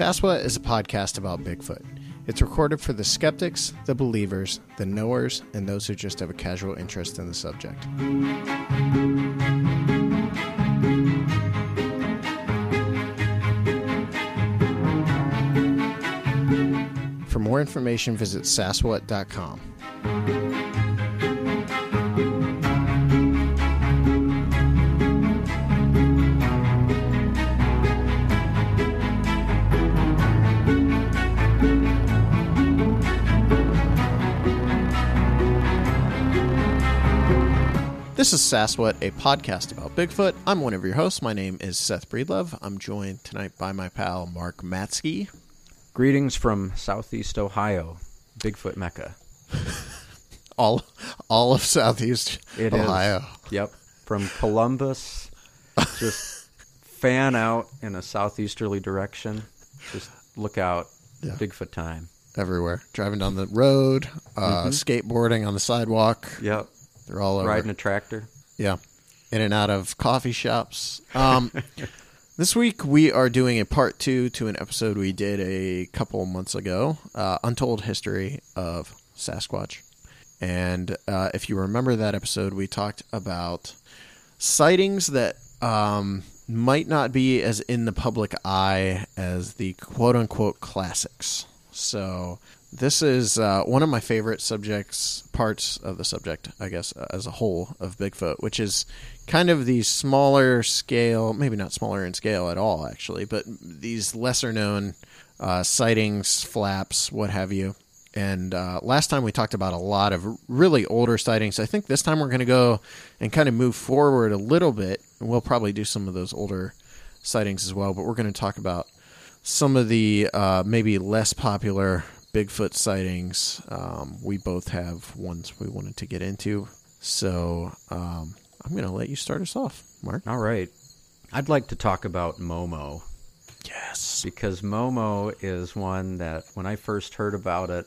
Saswa is a podcast about Bigfoot. It's recorded for the skeptics, the believers, the knowers, and those who just have a casual interest in the subject. For more information, visit saswat.com. This is Sasswhat, a podcast about Bigfoot. I'm one of your hosts. My name is Seth Breedlove. I'm joined tonight by my pal Mark Matzke. Greetings from Southeast Ohio, Bigfoot Mecca. All, all of Southeast It is. Ohio. Yep, from Columbus, just fan out in a southeasterly direction. Just look out, Yeah. Bigfoot time. everywhere. Driving down the road, uh, skateboarding on the sidewalk. Yep, They're all over. riding a tractor. Yeah. In and out of coffee shops. Um, this week we are doing a part two to an episode we did a couple months ago uh, Untold History of Sasquatch. And uh, if you remember that episode, we talked about sightings that um, might not be as in the public eye as the quote unquote classics. So, this is uh, one of my favorite subjects, parts of the subject, I guess, uh, as a whole of Bigfoot, which is kind of the smaller scale, maybe not smaller in scale at all, actually, but these lesser known uh, sightings, flaps, what have you. And uh, last time we talked about a lot of really older sightings. I think this time we're going to go and kind of move forward a little bit. And we'll probably do some of those older sightings as well. But we're going to talk about some of the uh, maybe less popular Bigfoot sightings. Um, we both have ones we wanted to get into. So um, I'm going to let you start us off, Mark. All right, I'd like to talk about Momo Yes. because Momo is one that when I first heard about it,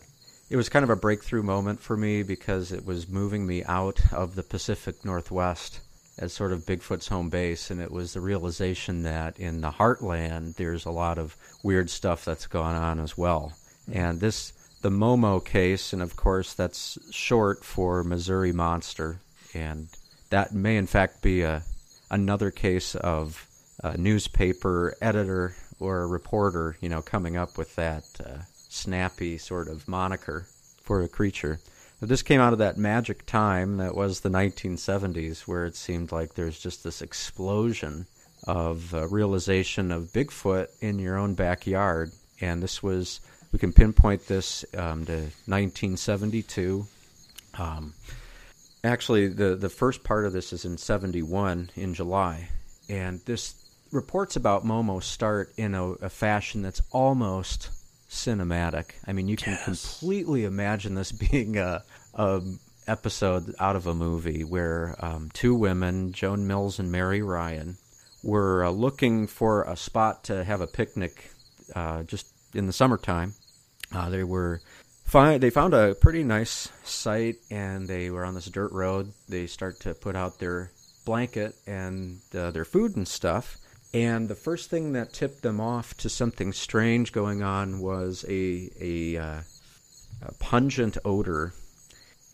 it was kind of a breakthrough moment for me because it was moving me out of the Pacific Northwest as sort of Bigfoot's home base, and it was the realization that in the heartland there's a lot of weird stuff that's gone on as well. And this, the Momo case, and of course that's short for Missouri Monster, and that may in fact be a another case of a newspaper editor or a reporter, you know, coming up with that uh, snappy sort of moniker for a creature. But this came out of that magic time that was the 1970s, where it seemed like there's just this explosion of uh, realization of Bigfoot in your own backyard. And this was, we can pinpoint this um, to 1972. Um, actually, the, the first part of this is in 71 in July. And this reports about Momo start in a, a fashion that's almost cinematic. I mean, you can Yes. completely imagine this being a, a episode out of a movie where um, two women, Joan Mills and Mary Ryan, were uh, looking for a spot to have a picnic uh, just in the summertime. Uh, they were fi- they found a pretty nice site and they were on this dirt road. They start to put out their blanket and uh, their food and stuff. And the first thing that tipped them off to something strange going on was a a, uh, a pungent odor.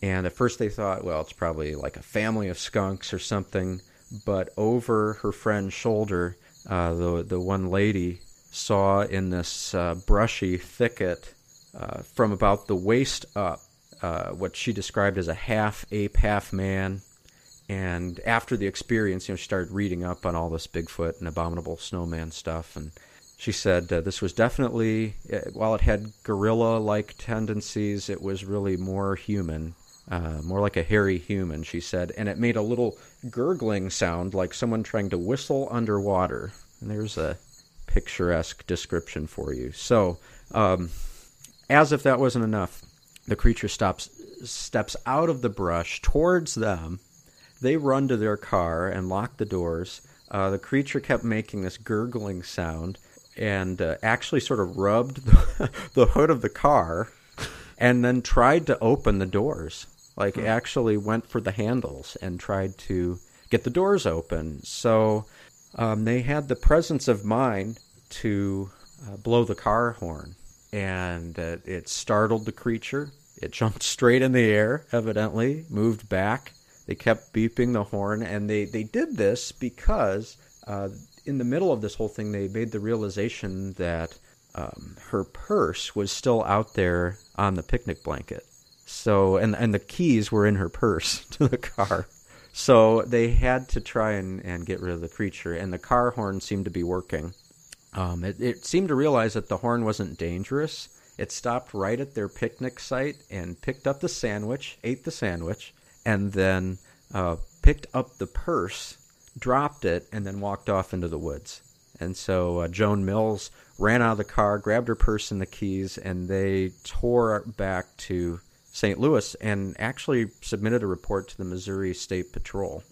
And at first they thought, well, it's probably like a family of skunks or something. But over her friend's shoulder, uh, the the one lady saw in this uh, brushy thicket uh, from about the waist up uh, what she described as a half ape, half man. And after the experience, you know, she started reading up on all this Bigfoot and abominable snowman stuff, and she said uh, this was definitely, uh, while it had gorilla-like tendencies, it was really more human, uh, more like a hairy human. She said, and it made a little gurgling sound like someone trying to whistle underwater. And there's a picturesque description for you. So, um, as if that wasn't enough, the creature stops, steps out of the brush towards them. They run to their car and lock the doors. Uh, the creature kept making this gurgling sound and uh, actually sort of rubbed the, the hood of the car and then tried to open the doors. Like, actually went for the handles and tried to get the doors open. So um, they had the presence of mind to uh, blow the car horn, and uh, it startled the creature. It jumped straight in the air, evidently, moved back. They kept beeping the horn, and they, they did this because uh, in the middle of this whole thing, they made the realization that um, her purse was still out there on the picnic blanket. So, and, and the keys were in her purse to the car. So they had to try and, and get rid of the creature, and the car horn seemed to be working. Um, it, it seemed to realize that the horn wasn't dangerous. It stopped right at their picnic site and picked up the sandwich, ate the sandwich, and then uh, picked up the purse, dropped it, and then walked off into the woods. And so uh, Joan Mills ran out of the car, grabbed her purse and the keys, and they tore back to St. Louis and actually submitted a report to the Missouri State Patrol.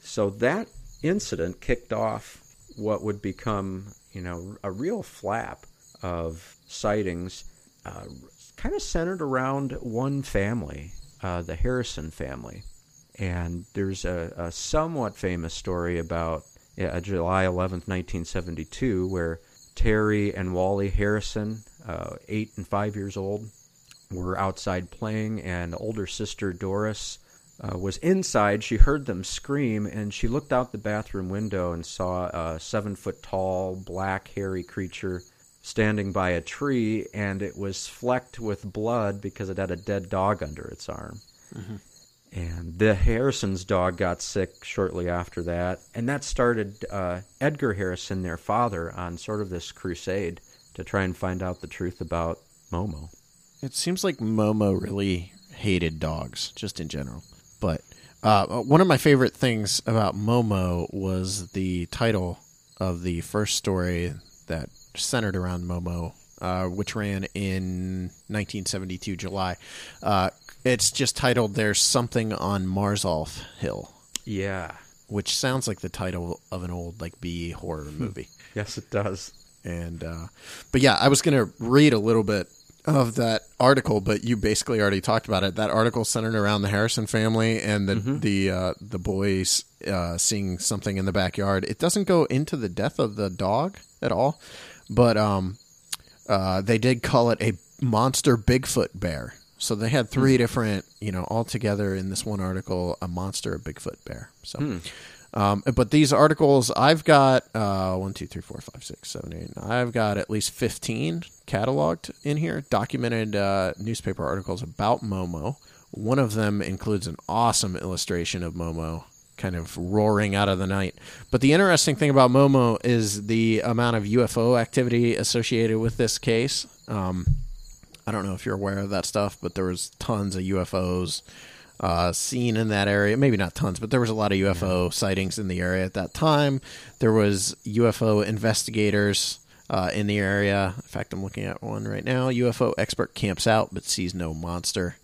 So that incident kicked off what would become, you know, a real flap of sightings, uh, kind of centered around one family, uh, the Harrison family. And there's a, a somewhat famous story about yeah, July 11th, 1972, where Terry and Wally Harrison, uh, eight and five years old, were outside playing, and older sister Doris uh, was inside. She heard them scream, and she looked out the bathroom window and saw a seven foot tall, black, hairy creature standing by a tree, and it was flecked with blood because it had a dead dog under its arm. Mm-hmm. And the Harrison's dog got sick shortly after that, and that started uh, Edgar Harrison, their father, on sort of this crusade to try and find out the truth about Momo. It seems like Momo really hated dogs, just in general. But uh, one of my favorite things about Momo was the title of the first story that centered around Momo, uh, which ran in 1972 July. Uh, it's just titled "There's Something on Marzolf Hill." Yeah, which sounds like the title of an old like B horror movie. yes, it does. And uh, but yeah, I was gonna read a little bit of that article, but you basically already talked about it. That article centered around the Harrison family and the mm-hmm. the uh, the boys uh, seeing something in the backyard. It doesn't go into the death of the dog at all, but um, uh, they did call it a monster Bigfoot bear. So they had 3 mm-hmm. different, you know, all together in this one article, a monster, a Bigfoot bear. So. Mm. Um, but these articles, I've got uh, one, two, three, four, five, six, seven, eight. I've got at least fifteen cataloged in here, documented uh, newspaper articles about Momo. One of them includes an awesome illustration of Momo kind of roaring out of the night. But the interesting thing about Momo is the amount of UFO activity associated with this case. Um, I don't know if you're aware of that stuff, but there was tons of UFOs uh, seen in that area. Maybe not tons, but there was a lot of UFO yeah. sightings in the area at that time. There was UFO investigators uh, in the area. In fact, I'm looking at one right now. UFO expert camps out but sees no monster.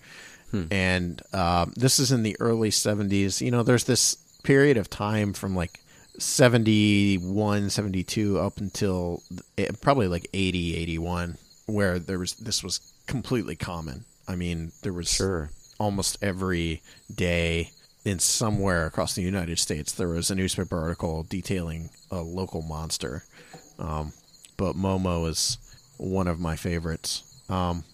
Hmm. And uh, this is in the early 70s. You know, there's this period of time from like 71, 72 up until eh, probably like 80, 81 where there was this was completely common. I mean, there was sure almost every day in somewhere across the United States there was a newspaper article detailing a local monster. Um, but Momo is one of my favorites. Um,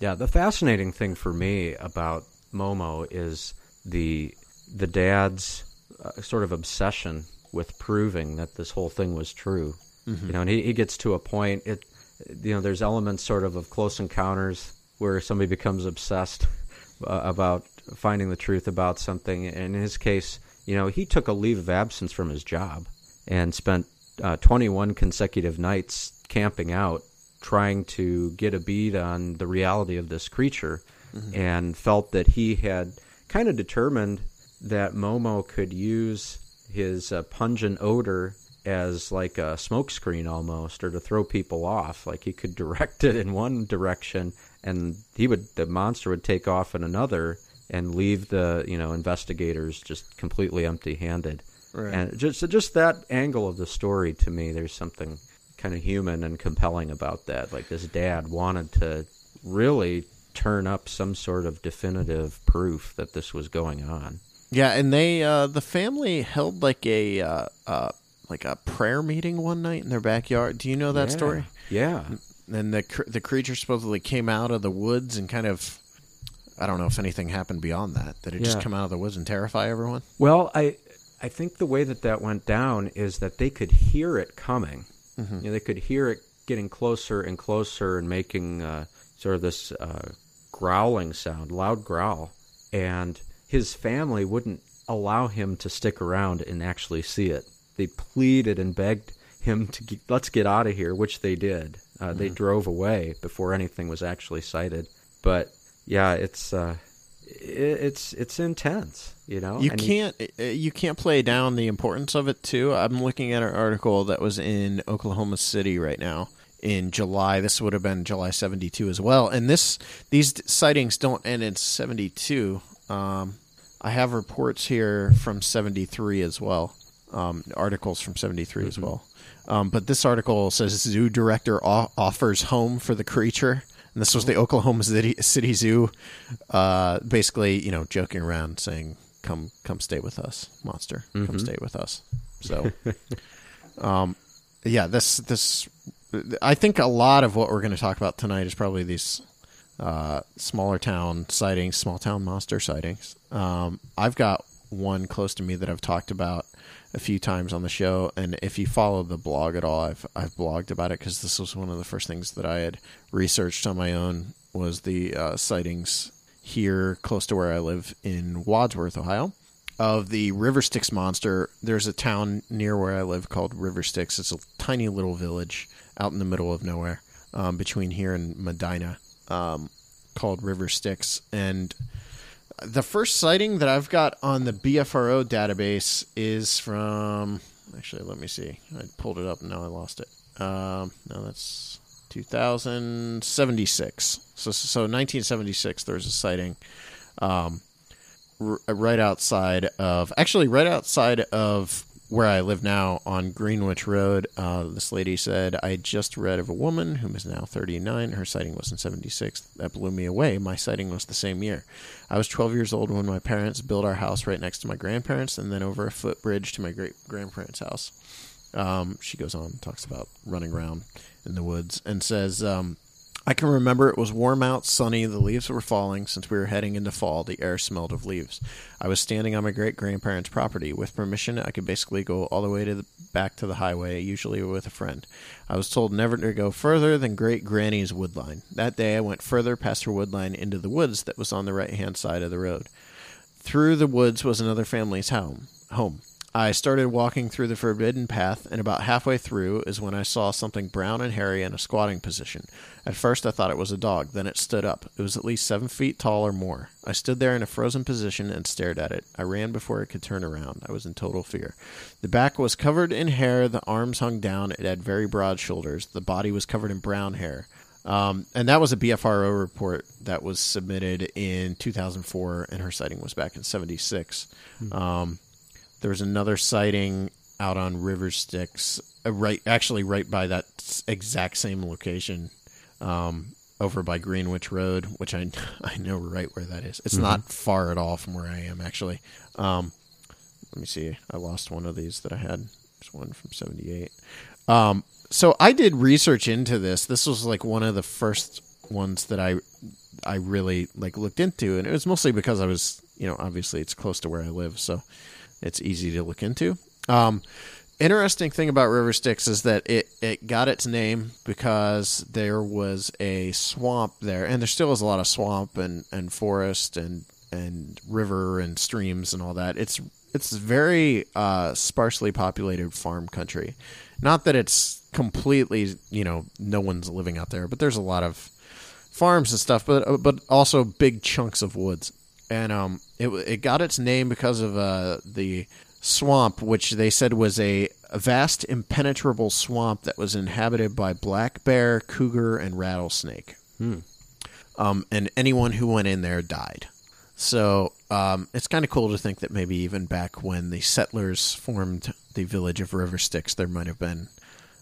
yeah, the fascinating thing for me about Momo is the the dad's uh, sort of obsession with proving that this whole thing was true. Mm-hmm. You know, and he, he gets to a point. It, you know, there's elements sort of of close encounters where somebody becomes obsessed uh, about finding the truth about something. And in his case, you know, he took a leave of absence from his job and spent uh, 21 consecutive nights camping out, trying to get a bead on the reality of this creature, mm-hmm. and felt that he had kind of determined that Momo could use his uh, pungent odor as like a smokescreen almost, or to throw people off. Like he could direct it in one direction and he would the monster would take off in another and leave the you know investigators just completely empty-handed. Right. And just just that angle of the story to me, there's something kind of human and compelling about that. Like this dad wanted to really turn up some sort of definitive proof that this was going on. Yeah, and they uh, the family held like a uh, uh, like a prayer meeting one night in their backyard. Do you know that Yeah. story? Yeah. And the cr- the creature supposedly came out of the woods and kind of. I don't know if anything happened beyond that. Did it just come out of the woods and terrify everyone? Well, I I think the way that that went down is that they could hear it coming. Mm-hmm. You know, they could hear it getting closer and closer and making uh, sort of this uh, growling sound, loud growl, and his family wouldn't allow him to stick around and actually see it. They pleaded and begged him to get, let's get out of here, which they did. Uh, They drove away before anything was actually sighted. But yeah, it's uh, it, it's it's intense, you know. You And can't uh, you can't play down the importance of it too. I'm looking at an article that was in Oklahoma City right now in July. This would have been July 72 as well. And this these sightings don't end in 72. Um, I have reports here from 73 as well. Um, articles from 73 as well. Um, but this article says zoo director o- offers home for the creature. And this was the Oklahoma City, City Zoo, uh, basically, you know, joking around saying, "Come, come, stay with us, monster. Come stay with us." So, um, yeah, this this, I think a lot of what we're going to talk about tonight is probably these uh, smaller town sightings, small town monster sightings. Um, I've got one close to me that I've talked about a few times on the show, and if you follow the blog at all, I've I've blogged about it because this was one of the first things that I had researched on my own was the uh, sightings here close to where I live in Wadsworth, Ohio. Of the River Styx monster, there's a town near where I live called River Styx. It's a tiny little village out in the middle of nowhere, um, between here and Medina, um, called River Styx. And the first sighting that I've got on the BFRO database is from. Actually, let me see. I pulled it up and now I lost it. Um, no, that's 2076. So, so 1976, there was a sighting um, r- right outside of. Actually, right outside of where I live now on Greenwich Road. Uh, this lady said, I just read of a woman who is now 39. Her sighting was in 76. That blew me away. My sighting was the same year. I was 12 years old when my parents built our house right next to my grandparents and then over a footbridge to my great grandparents' house. Um, she goes on, talks about running around in the woods, and says, um, I can remember it was warm out, sunny, the leaves were falling. Since we were heading into fall, the air smelled of leaves. I was standing on my great grandparents' property. With permission, I could basically go all the way to the back to the highway, usually with a friend. I was told never to go further than Great Granny's woodline. That day, I went further past her woodline into the woods that was on the right hand side of the road. Through the woods was another family's home. Home. I started walking through the forbidden path, and about halfway through is when I saw something brown and hairy in a squatting position. At first, I thought it was a dog. Then it stood up. It was at least seven feet tall or more. I stood there in a frozen position and stared at it. I ran before it could turn around. I was in total fear. The back was covered in hair. The arms hung down. It had very broad shoulders. The body was covered in brown hair. Um, and that was a BFRO report that was submitted in 2004, and her sighting was back in 76. Um, there was another sighting out on River Styx, uh, right, actually right by that exact same location, um, over by Greenwich Road, which I I know right where that is. It's not far at all from where I am actually. Um, let me see. I lost one of these that I had. There's one from '78. Um, so I did research into this. This was like one of the first ones that I I really like looked into, and it was mostly because I was, you know, obviously it's close to where I live, so it's easy to look into. Um, interesting thing about River Styx is that it it got its name because there was a swamp there, and there still is a lot of swamp and and forest and and river and streams and all that. It's it's very uh, sparsely populated farm country. Not that it's completely, you know, no one's living out there, but there's a lot of farms and stuff, but uh, but also big chunks of woods. And um, it it got its name because of uh, the swamp, which they said was a, a vast, impenetrable swamp that was inhabited by black bear, cougar, and rattlesnake. Um, and anyone who went in there died. So um, it's kind of cool to think that maybe even back when the settlers formed the village of River Styx, there might have been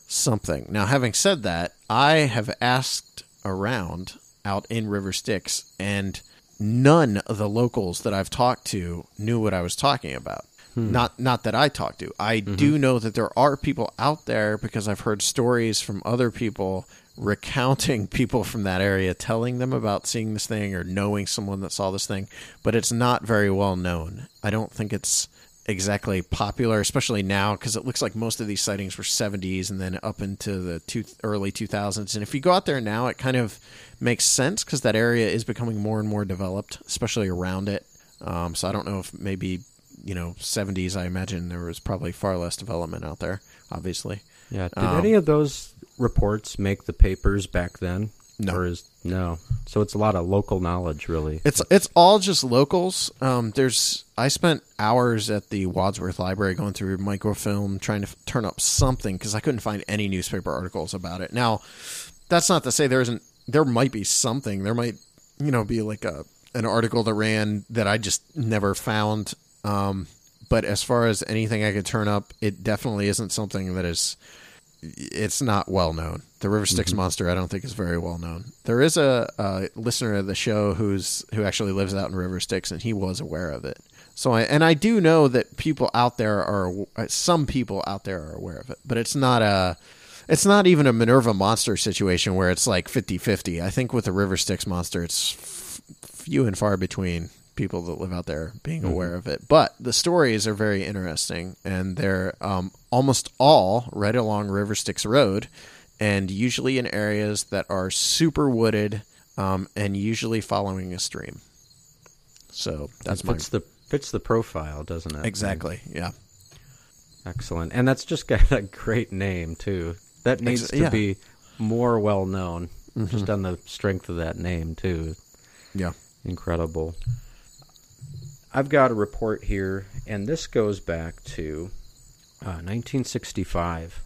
something. Now, having said that, I have asked around out in River Styx, and none of the locals that I've talked to knew what I was talking about. Hmm. Not not that I talked to. I mm-hmm. do know that there are people out there because I've heard stories from other people recounting people from that area telling them about seeing this thing or knowing someone that saw this thing, but it's not very well known. I don't think it's exactly popular, especially now, because it looks like most of these sightings were 70s and then up into the two, early 2000s. And if you go out there now, it kind of makes sense because that area is becoming more and more developed, especially around it. Um, so I don't know if maybe you know 70s. I imagine there was probably far less development out there. Obviously, Yeah. Did Um, any of those reports make the papers back then? No. Or is, no. So it's a lot of local knowledge, really. It's it's all just locals. Um, there's I spent hours at the Wadsworth Library going through microfilm trying to f- turn up something because I couldn't find any newspaper articles about it. Now, that's not to say there isn't. There might be something. There might you know be like a an article that ran that I just never found. Um, but as far as anything I could turn up, it definitely isn't something that is it's not well known. The River Styx mm-hmm. monster, I don't think, is very well known. There is a, a listener of the show who's who actually lives out in River Styx, and he was aware of it. So, I, and I do know that people out there are uh, some people out there are aware of it, but it's not a it's not even a Minerva monster situation where it's like 50-50. I think with the River Styx monster, it's f- few and far between people that live out there being mm-hmm. aware of it. But the stories are very interesting, and they're um, almost all right along River Styx Road, and usually in areas that are super wooded, um, and usually following a stream. So that's That my fits the fits the profile, doesn't it? exactly yeah. Excellent. And that's just got a great name too. That needs Ex- to yeah. Mm-hmm. be more well known. Just on the strength of that name too. Yeah. Incredible. I've got a report here, and this goes back to uh, 1965.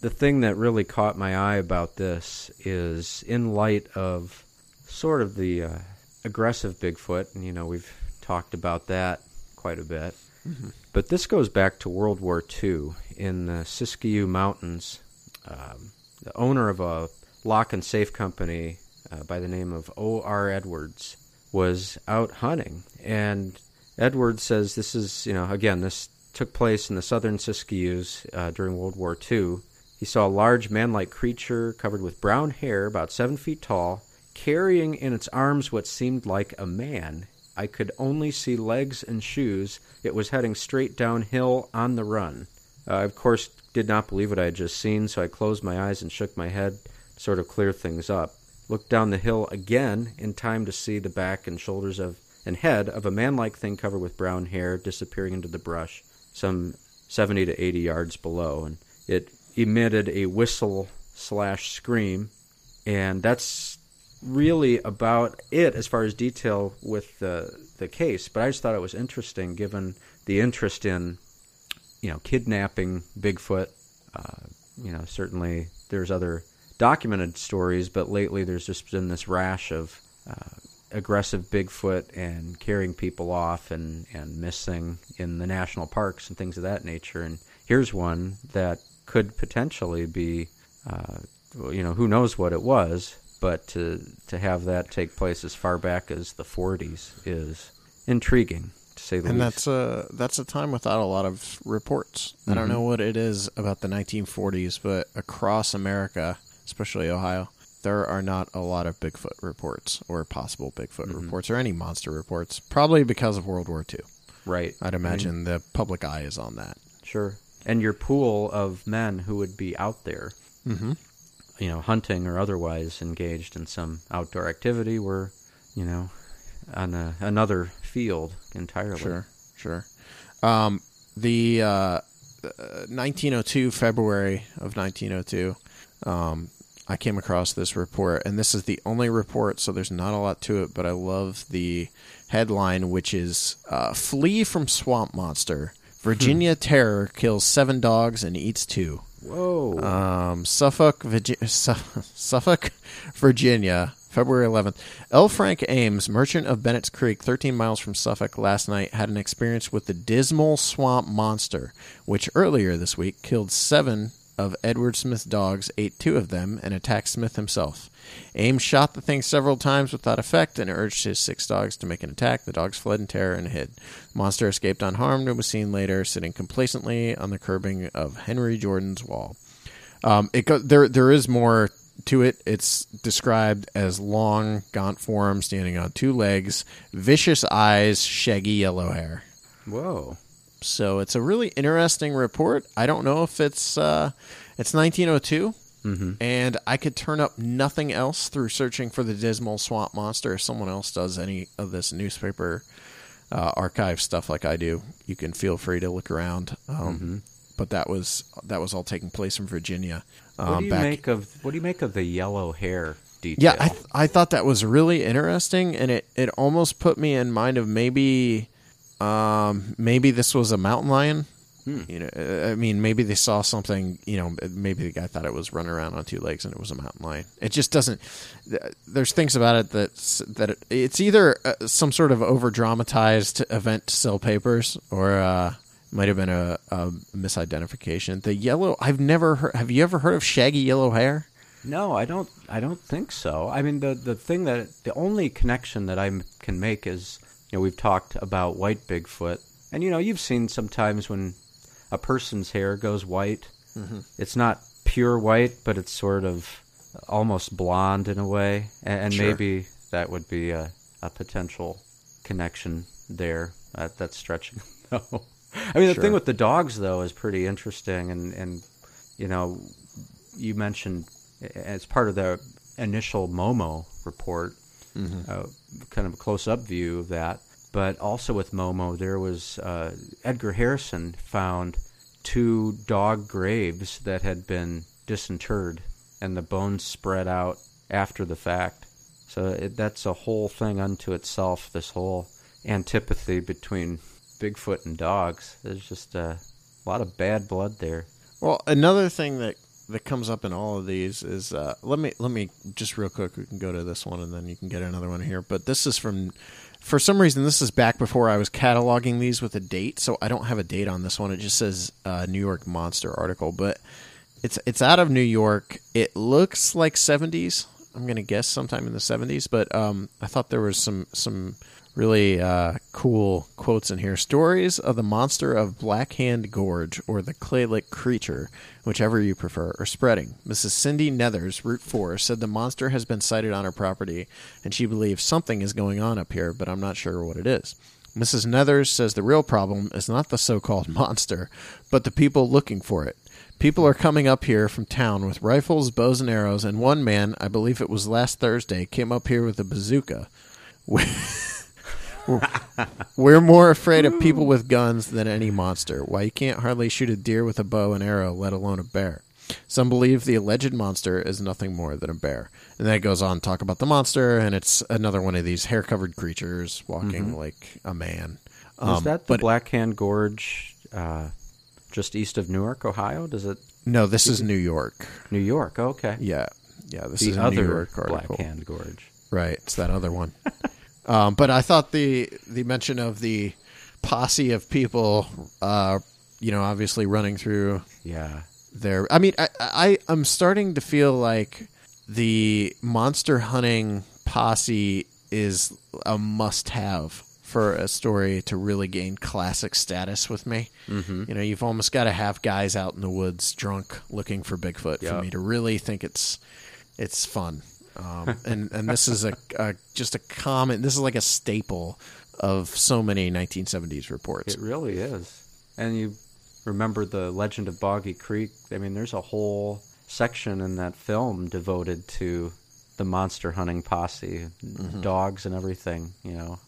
The thing that really caught my eye about this is in light of sort of the uh, aggressive Bigfoot, and you know, we've talked about that quite a bit. But this goes back to World War II in the Siskiyou Mountains. Um, the owner of a lock and safe company uh, by the name of O.R. Edwards was out hunting. And Edwards says this is, you know, again, this took place in the southern Siskiyous uh, during World War II. He saw a large man like creature covered with brown hair, about seven feet tall, carrying in its arms what seemed like a man. I could only see legs and shoes. It was heading straight downhill on the run. Uh, I, of course, did not believe what I had just seen, so I closed my eyes and shook my head, to sort of clear things up. Looked down the hill again in time to see the back and shoulders of and head of a man-like thing covered with brown hair disappearing into the brush, some 70 to 80 yards below, and it emitted a whistle slash scream, and that's really about it as far as detail with the the case. But I just thought it was interesting, given the interest in you know kidnapping Bigfoot. Uh, you know, certainly there's other documented stories, but lately there's just been this rash of uh, aggressive Bigfoot and carrying people off and and missing in the national parks and things of that nature. And here's one that could potentially be. Uh, well, you know, who knows what it was, but to to have that take place as far back as the 40s is intriguing to say the least. and least. that's a that's a time without a lot of reports. I don't know what it is about the 1940s, but across America, especially Ohio, there are not a lot of Bigfoot reports or possible Bigfoot reports or any monster reports. Probably because of World War II. right. I'd imagine the public eye is on that. Sure. And your pool of men who would be out there, Mm-hmm. you know, hunting or otherwise engaged in some outdoor activity were, you know, on a, another field entirely. Sure, sure. Um, the uh, uh, 1902 February of 1902, um, I came across this report, and this is the only report, so there's not a lot to it. But I love the headline, which is uh, "Flee from Swamp Monster." Virginia Terror kills seven dogs and eats two. Whoa. Um, Suffolk, Virgi- Suffolk, Virginia, February 11th. L. Frank Ames, merchant of Bennett's Creek, 13 miles from Suffolk, last night had an experience with the dismal swamp monster, which earlier this week killed seven of Edward Smith's dogs ate two of them and attacked Smith himself. Ames shot the thing several times without effect and urged his six dogs to make an attack. The dogs fled in terror and hid. The monster escaped unharmed and was seen later sitting complacently on the curbing of Henry Jordan's wall. Um, it go, there there is more to it. It's described as long, gaunt form standing on two legs, vicious eyes, shaggy yellow hair. Whoa. So it's a really interesting report. I don't know if it's uh, it's 1902, and I could turn up nothing else through searching for the dismal swamp monster. If someone else does any of this newspaper uh, archive stuff like I do, you can feel free to look around. Um, But that was that was all taking place in Virginia. What um, do you back make of what do you make of the yellow hair detail? yeah, I, th- I thought that was really interesting, and it, it almost put me in mind of maybe, um, maybe this was a mountain lion. You know, uh, I mean, maybe they saw something. You know, maybe the guy thought it was running around on two legs, and it was a mountain lion. It just doesn't. There's things about it that that it, it's either uh, some sort of over dramatized event to sell papers, or uh, might have been a, a misidentification. The yellow. I've never heard. Have you ever heard of shaggy yellow hair? No, I don't. I don't think so. I mean, the the thing that the only connection that I can make is, you know, we've talked about white Bigfoot, and you know, you've seen sometimes when a person's hair goes white, it's not pure white, but it's sort of almost blonde in a way, and, and Sure. maybe that would be a, a potential connection there. That, that's stretching. No, I mean the Sure. thing with the dogs though is pretty interesting, and and you know, you mentioned as part of the initial Momo report, uh, kind of a close-up view of that. But also with Momo, there was uh, Edgar Harrison found two dog graves that had been disinterred, and the bones spread out after the fact. So it, that's a whole thing unto itself. This whole antipathy between Bigfoot and dogs. There's just a lot of bad blood there. Well, another thing that that comes up in all of these is uh, let me let me just real quick. We can go to this one and then you can get another one here. But this is from, for some reason, this is back before I was cataloging these with a date, so I don't have a date on this one. It just says uh, New York Monster article, but it's it's out of New York. It looks like seventies. I'm gonna guess sometime in the seventies, but um, I thought there was some some really uh, cool quotes in here. Stories of the monster of Black Hand Gorge or the Clay Lick creature, whichever you prefer, are spreading. Mrs. Cindy Nethers, Route 4, said the monster has been sighted on her property and she believes something is going on up here, but I'm not sure what it is. Mrs. Nethers says the real problem is not the so called monster, but the people looking for it. People are coming up here from town with rifles, bows, and arrows, and one man, I believe it was last Thursday, came up here with a bazooka. We're more afraid of people with guns than any monster. Why, you can't hardly shoot a deer with a bow and arrow, let alone a bear. Some believe the alleged monster is nothing more than a bear. And then it goes on to talk about the monster, and it's another one of these hair covered creatures walking like a man. Is Um, that the but Blackhand Gorge uh, just east of Newark, Ohio? Does it no, this is New York. New York? Okay. Yeah, yeah, this the is a New York article. Blackhand Gorge. Right, it's that other one. um, but I thought the the mention of the posse of people, uh, you know, obviously running through Yeah. their. I mean, I, I I'm starting to feel like the monster hunting posse is a must have for a story to really gain classic status with me. Mm-hmm. You know, you've almost got to have guys out in the woods drunk looking for Bigfoot for me to really think it's it's fun. Um, and and this is a, a just a common. This is like a staple of so many 1970s reports. It really is. And you remember the Legend of Boggy Creek? I mean, there's a whole section in that film devoted to the monster hunting posse, Mm-hmm. dogs and everything. You know,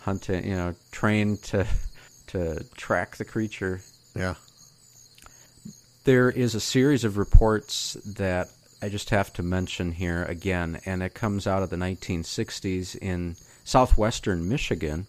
hunting. You know, trained to to track the creature. yeah. There is a series of reports that I just have to mention here again, and it comes out of the 1960s in southwestern Michigan.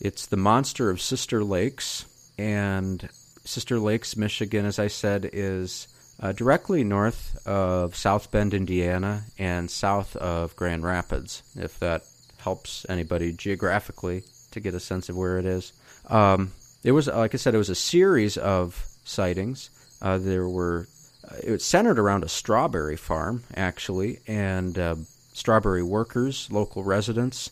It's the monster of Sister Lakes, and Sister Lakes, Michigan, as I said, is uh, directly north of South Bend, Indiana, and south of Grand Rapids, if that helps anybody geographically to get a sense of where it is. Um, it was, like I said, it was a series of sightings. Uh, there were it was centered around a strawberry farm, actually, and uh, strawberry workers, local residents.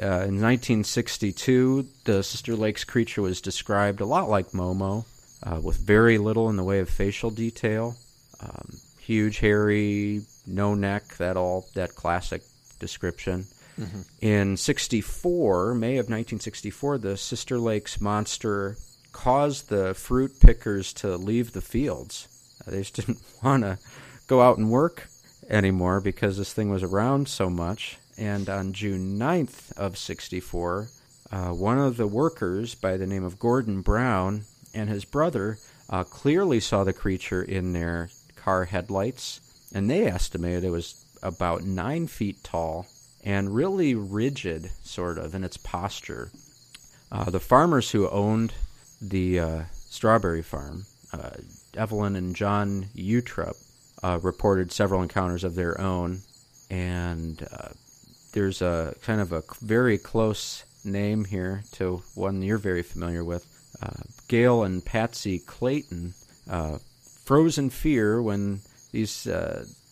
Uh, in 1962, the Sister Lakes creature was described a lot like Momo, uh, with very little in the way of facial detail. Um, huge, hairy, no neck, that all that classic description. Mm-hmm. In 64, May of 1964, the Sister Lakes monster caused the fruit pickers to leave the fields. They just didn't want to go out and work anymore because this thing was around so much. And on June 9th of 64, uh, one of the workers by the name of Gordon Brown and his brother uh, clearly saw the creature in their car headlights, and they estimated it was about nine feet tall and really rigid, sort of, in its posture. Uh, the farmers who owned the uh, strawberry farm, uh, Evelyn and John Utrup, uh, reported several encounters of their own, and uh, there's a kind of a very close name here to one you're very familiar with. Uh, Gail and Patsy Clayton froze in fear when these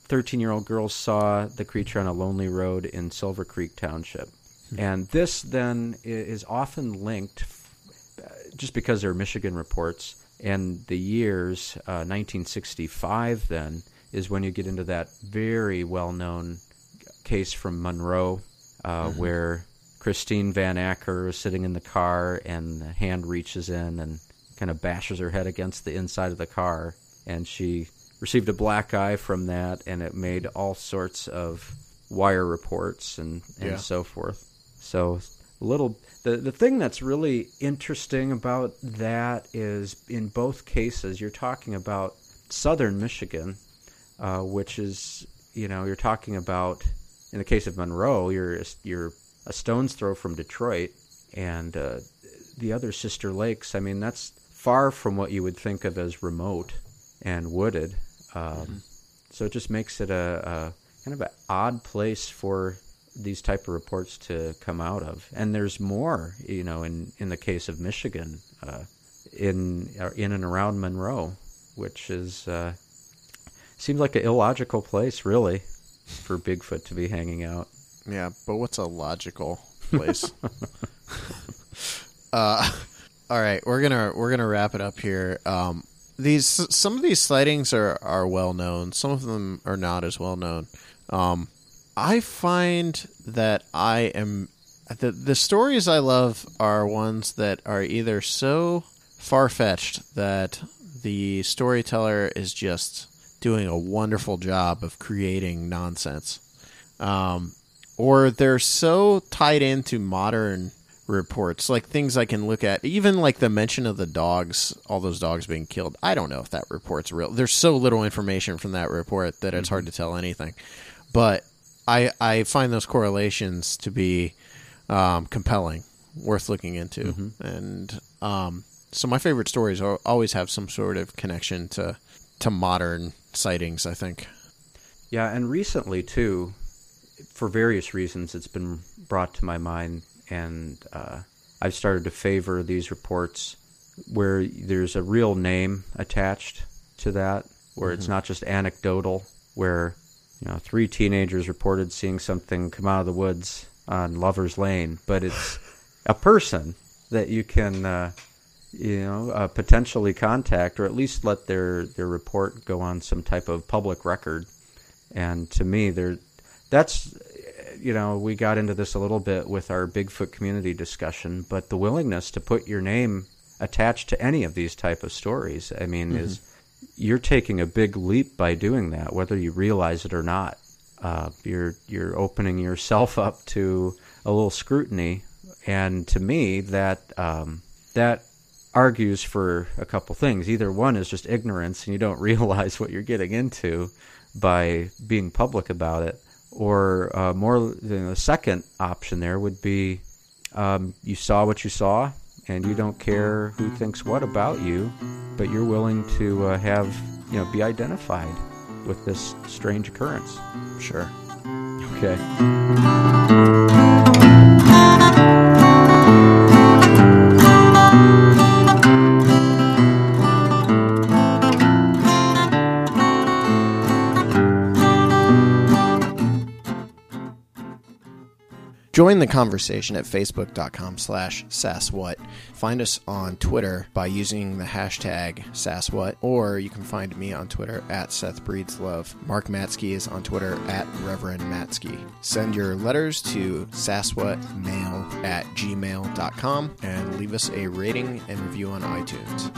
13 year old girls saw the creature on a lonely road in Silver Creek Township. Hmm. And this then is often linked, uh, just because there are Michigan reports, and the years uh, 1965 then is when you get into that very well known case from Monroe uh, mm-hmm. where Christine Van Acker is sitting in the car and the hand reaches in and kind of bashes her head against the inside of the car and she received a black eye from that, and it made all sorts of wire reports and, and yeah. so forth. So little the the thing that's really interesting about that is in both cases you're talking about southern Michigan, uh, which is you know you're talking about in the case of Monroe you're you're a stone's throw from Detroit and uh, the other sister lakes. I mean that's far from what you would think of as remote and wooded. Um, mm-hmm. So it just makes it a, a kind of an odd place for these type of reports to come out of. And there's more, you know, in, in the case of Michigan, uh, in uh, in and around Monroe, which is uh, seems like an illogical place, really, for Bigfoot to be hanging out. Yeah, but what's a logical place? uh, all right, we're gonna we're gonna wrap it up here. Um, these some of these sightings are are well known. Some of them are not as well known. Um, I find that I am the the stories I love are ones that are either so far fetched that the storyteller is just doing a wonderful job of creating nonsense, um, or they're so tied into modern reports, like things I can look at, even like the mention of the dogs, all those dogs being killed. I don't know if that report's real. There's so little information from that report that it's mm-hmm. hard to tell anything. But I I find those correlations to be um, compelling, worth looking into, mm-hmm. and um, so my favorite stories always have some sort of connection to to modern sightings. I think. Yeah, and recently too, for various reasons, it's been brought to my mind and uh, I've started to favor these reports where there's a real name attached to that, where mm-hmm. it's not just anecdotal, where you know three teenagers reported seeing something come out of the woods on Lover's Lane, but it's a person that you can. Uh, you know, uh, potentially contact or at least let their, their report go on some type of public record. And to me, there, that's you know, we got into this a little bit with our Bigfoot community discussion, but the willingness to put your name attached to any of these type of stories, I mean, mm-hmm. is you're taking a big leap by doing that, whether you realize it or not. Uh, you're you're opening yourself up to a little scrutiny, and to me, that um, that argues for a couple things. Either one is just ignorance, and you don't realize what you're getting into by being public about it, or uh, more, you know, the second option there would be um, you saw what you saw and you don't care who thinks what about you, but you're willing to uh, have, you know, be identified with this strange occurrence. Sure. Okay. Join the conversation at facebook.com slash sasswhat. Find us on Twitter by using the hashtag sasswhat, or you can find me on Twitter at Seth Breeds Love. Mark Matzke is on Twitter at Reverend Matzke. Send your letters to sasswhatmail at gmail.com and leave us a rating and review on iTunes.